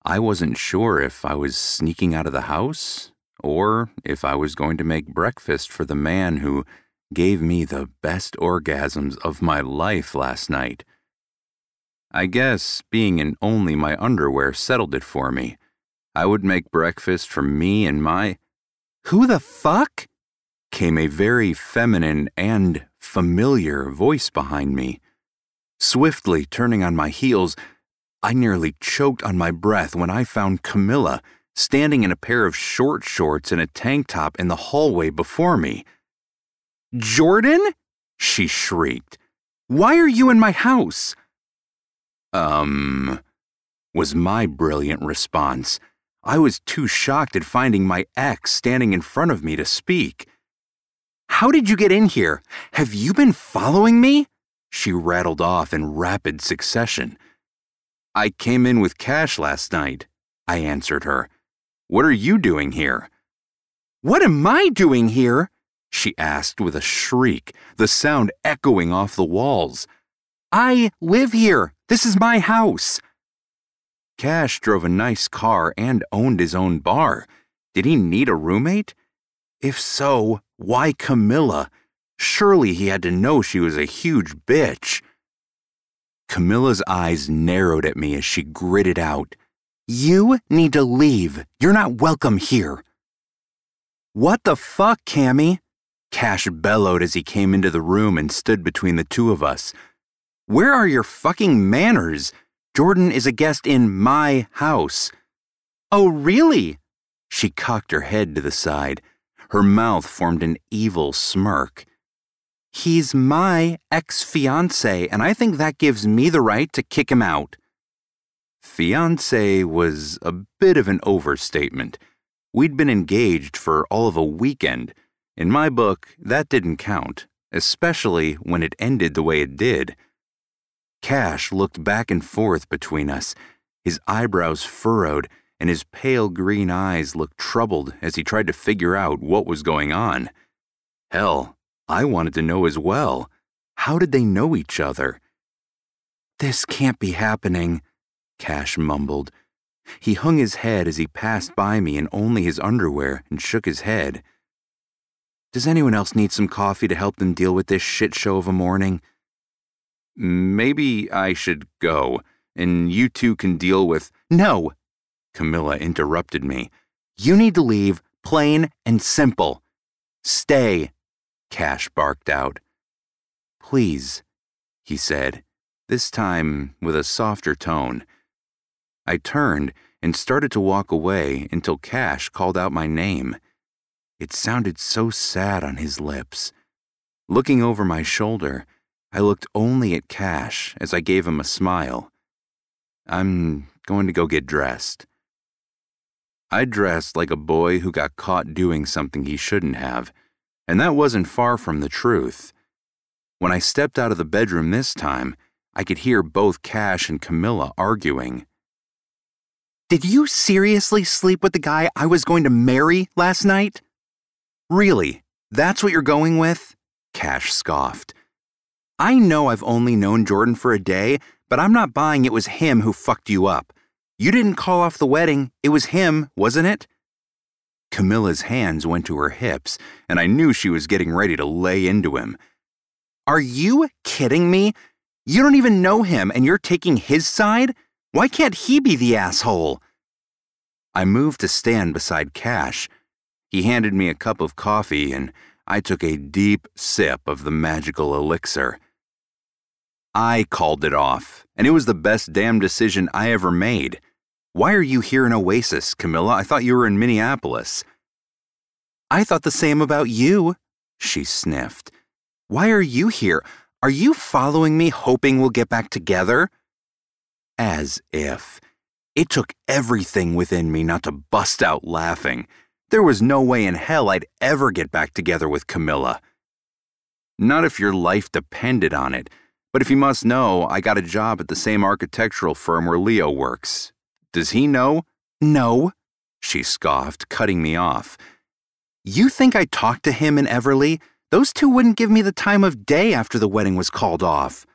I wasn't sure if I was sneaking out of the house or if I was going to make breakfast for the man who gave me the best orgasms of my life last night. I guess being in only my underwear settled it for me. I would make breakfast for me and my. Who the fuck? came a very feminine and familiar voice behind me. Swiftly turning on my heels, I nearly choked on my breath when I found Camilla standing in a pair of short shorts and a tank top in the hallway before me. Jordan? she shrieked. Why are you in my house? Um, was my brilliant response. I was too shocked at finding my ex standing in front of me to speak. How did you get in here? Have you been following me? She rattled off in rapid succession. I came in with Cash last night, I answered her. What are you doing here? What am I doing here? She asked with a shriek, the sound echoing off the walls. I live here. This is my house. Cash drove a nice car and owned his own bar. Did he need a roommate? If so, why Camilla? Surely he had to know she was a huge bitch. Camilla's eyes narrowed at me as she gritted out, You need to leave. You're not welcome here. What the fuck, Cammy? Cash bellowed as he came into the room and stood between the two of us. Where are your fucking manners? Jordan is a guest in my house. Oh, really? She cocked her head to the side. Her mouth formed an evil smirk. He's my ex fiance, and I think that gives me the right to kick him out. Fiance was a bit of an overstatement. We'd been engaged for all of a weekend. In my book, that didn't count, especially when it ended the way it did. Cash looked back and forth between us, his eyebrows furrowed and his pale green eyes looked troubled as he tried to figure out what was going on. Hell, I wanted to know as well. How did they know each other? This can't be happening, Cash mumbled. He hung his head as he passed by me in only his underwear and shook his head. Does anyone else need some coffee to help them deal with this shit show of a morning? Maybe I should go, and you two can deal with. No! Camilla interrupted me. You need to leave Plain and simple. Stay, Cash barked out. Please, he said, this time with a softer tone. I turned and started to walk away until Cash called out my name. It sounded so sad on his lips. Looking over my shoulder, I looked only at Cash as I gave him a smile. I'm going to go get dressed. I dressed like a boy who got caught doing something he shouldn't have, and that wasn't far from the truth. When I stepped out of the bedroom this time, I could hear both Cash and Camilla arguing. Did you seriously sleep with the guy I was going to marry last night? Really? That's what you're going with? Cash scoffed. I know I've only known Jordan for a day, but I'm not buying it was him who fucked you up. You didn't call off the wedding, it was him, wasn't it? Camilla's hands went to her hips, and I knew she was getting ready to lay into him. Are you kidding me? You don't even know him, and you're taking his side? Why can't he be the asshole? I moved to stand beside Cash. He handed me a cup of coffee, and I took a deep sip of the magical elixir. I called it off, and it was the best damn decision I ever made. Why are you here in Oasis, Camilla? I thought you were in Minneapolis. I thought the same about you, she sniffed. Why are you here? Are you following me, hoping we'll get back together? As if. It took everything within me not to bust out laughing. There was no way in hell I'd ever get back together with Camilla. Not if your life depended on it. But if you must know, I got a job at the same architectural firm where Leo works. Does he know? No, she scoffed, cutting me off. You think I talked to him and Everly? Those two wouldn't give me the time of day after the wedding was called off.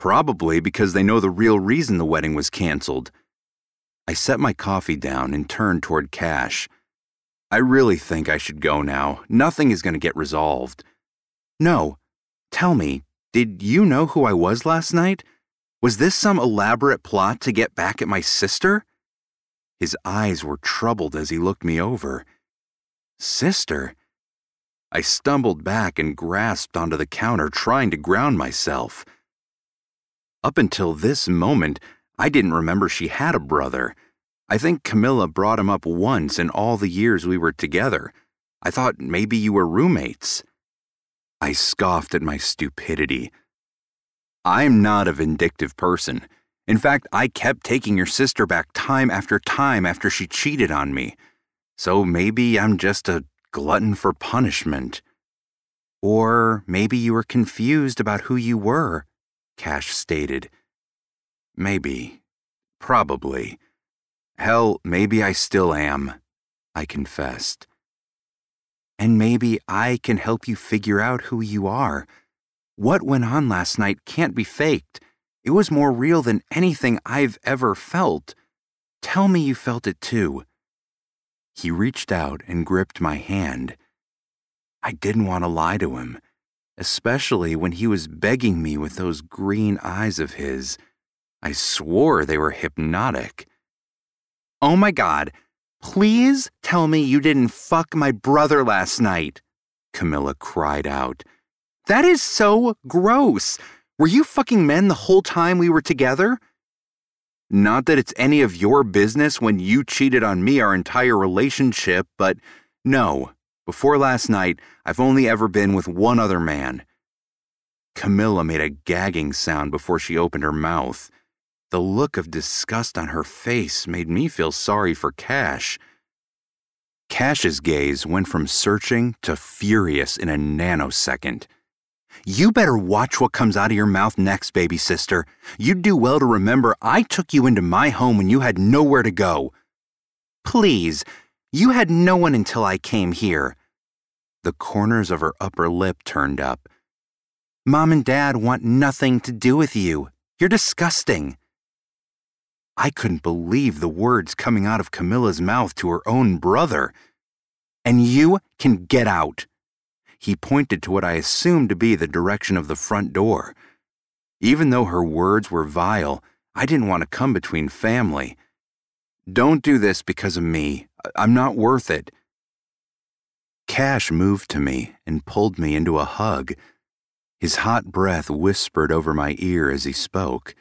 Probably because they know the real reason the wedding was canceled. I set my coffee down and turned toward Cash. I really think I should go now. Nothing is going to get resolved. No. Tell me, did you know who I was last night? Was this some elaborate plot to get back at my sister? His eyes were troubled as he looked me over. Sister? I stumbled back and grasped onto the counter, trying to ground myself. Up until this moment, I didn't remember she had a brother. I think Camilla brought him up once in all the years we were together. I thought maybe you were roommates. I scoffed at my stupidity. I'm not a vindictive person. In fact, I kept taking your sister back time after time after she cheated on me. So maybe I'm just a glutton for punishment. Or maybe you were confused about who you were, Cash stated. Maybe. Probably. Hell, maybe I still am, I confessed. And maybe I can help you figure out who you are. What went on last night can't be faked. It was more real than anything I've ever felt. Tell me you felt it too. He reached out and gripped my hand. I didn't want to lie to him, especially when he was begging me with those green eyes of his. I swore they were hypnotic. Oh my God, Please tell me you didn't fuck my brother last night, Camilla cried out. That is so gross. Were you fucking men the whole time we were together? Not that it's any of your business when you cheated on me our entire relationship, but no, before last night, I've only ever been with one other man. Camilla made a gagging sound before she opened her mouth. The look of disgust on her face made me feel sorry for Cash. Cash's gaze went from searching to furious in a nanosecond. You better watch what comes out of your mouth next, baby sister. You'd do well to remember I took you into my home when you had nowhere to go. Please, you had no one until I came here. The corners of her upper lip turned up. Mom and Dad want nothing to do with you. You're disgusting. I couldn't believe the words coming out of Camilla's mouth to her own brother. And you can get out. He pointed to what I assumed to be the direction of the front door. Even though her words were vile, I didn't want to come between family. Don't do this because of me. I'm not worth it. Cash moved to me and pulled me into a hug. His hot breath whispered over my ear as he spoke.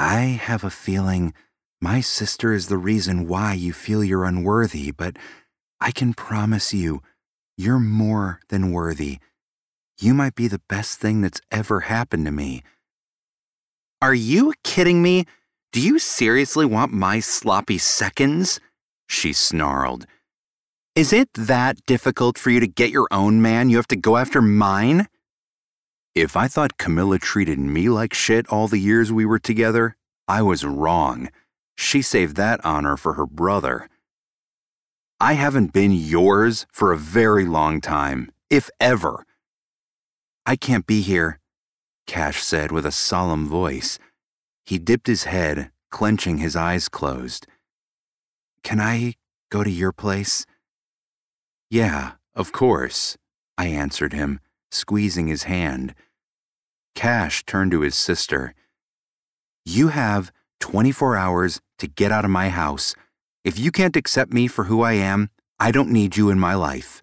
I have a feeling my sister is the reason why you feel you're unworthy, but I can promise you, you're more than worthy. You might be the best thing that's ever happened to me. Are you kidding me? Do you seriously want my sloppy seconds? She snarled. Is it that difficult for you to get your own man? You have to go after mine? If I thought Camilla treated me like shit all the years we were together, I was wrong. She saved that honor for her brother. I haven't been yours for a very long time, if ever. I can't be here, Cash said with a solemn voice. He dipped his head, clenching his eyes closed. Can I go to your place? Yeah, of course, I answered him, squeezing his hand. Cash turned to his sister. You have 24 hours to get out of my house. If you can't accept me for who I am, I don't need you in my life.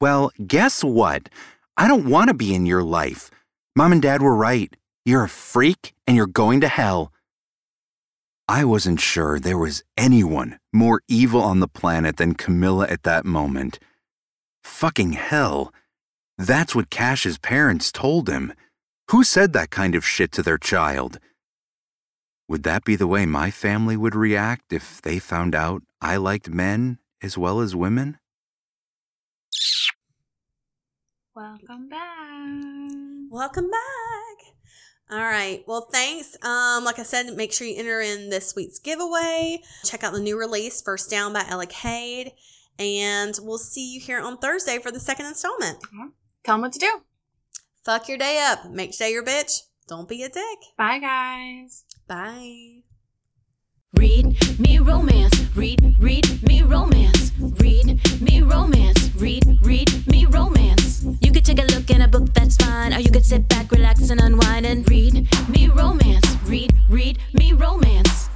Well, guess what? I don't want to be in your life. Mom and Dad were right. You're a freak and you're going to hell. I wasn't sure there was anyone more evil on the planet than Camilla at that moment. Fucking hell. That's what Cash's parents told him. Who said that kind of shit to their child? Would that be the way my family would react if they found out I liked men as well as women? Welcome back. Welcome back. All right. Well, thanks. Um, like I said, make sure you enter in this week's giveaway. Check out the new release, First Down by Ella Cade. And we'll see you here on Thursday for the second installment. Tell them what to do. Fuck your day up. Make sure your bitch. Don't be a dick. Bye, guys. Bye. Read me romance. Read, read me romance. Read me romance. Read, read me romance. You could take a look in a book, that's fine. Or you could sit back, relax, and unwind and read me romance. Read, read me romance.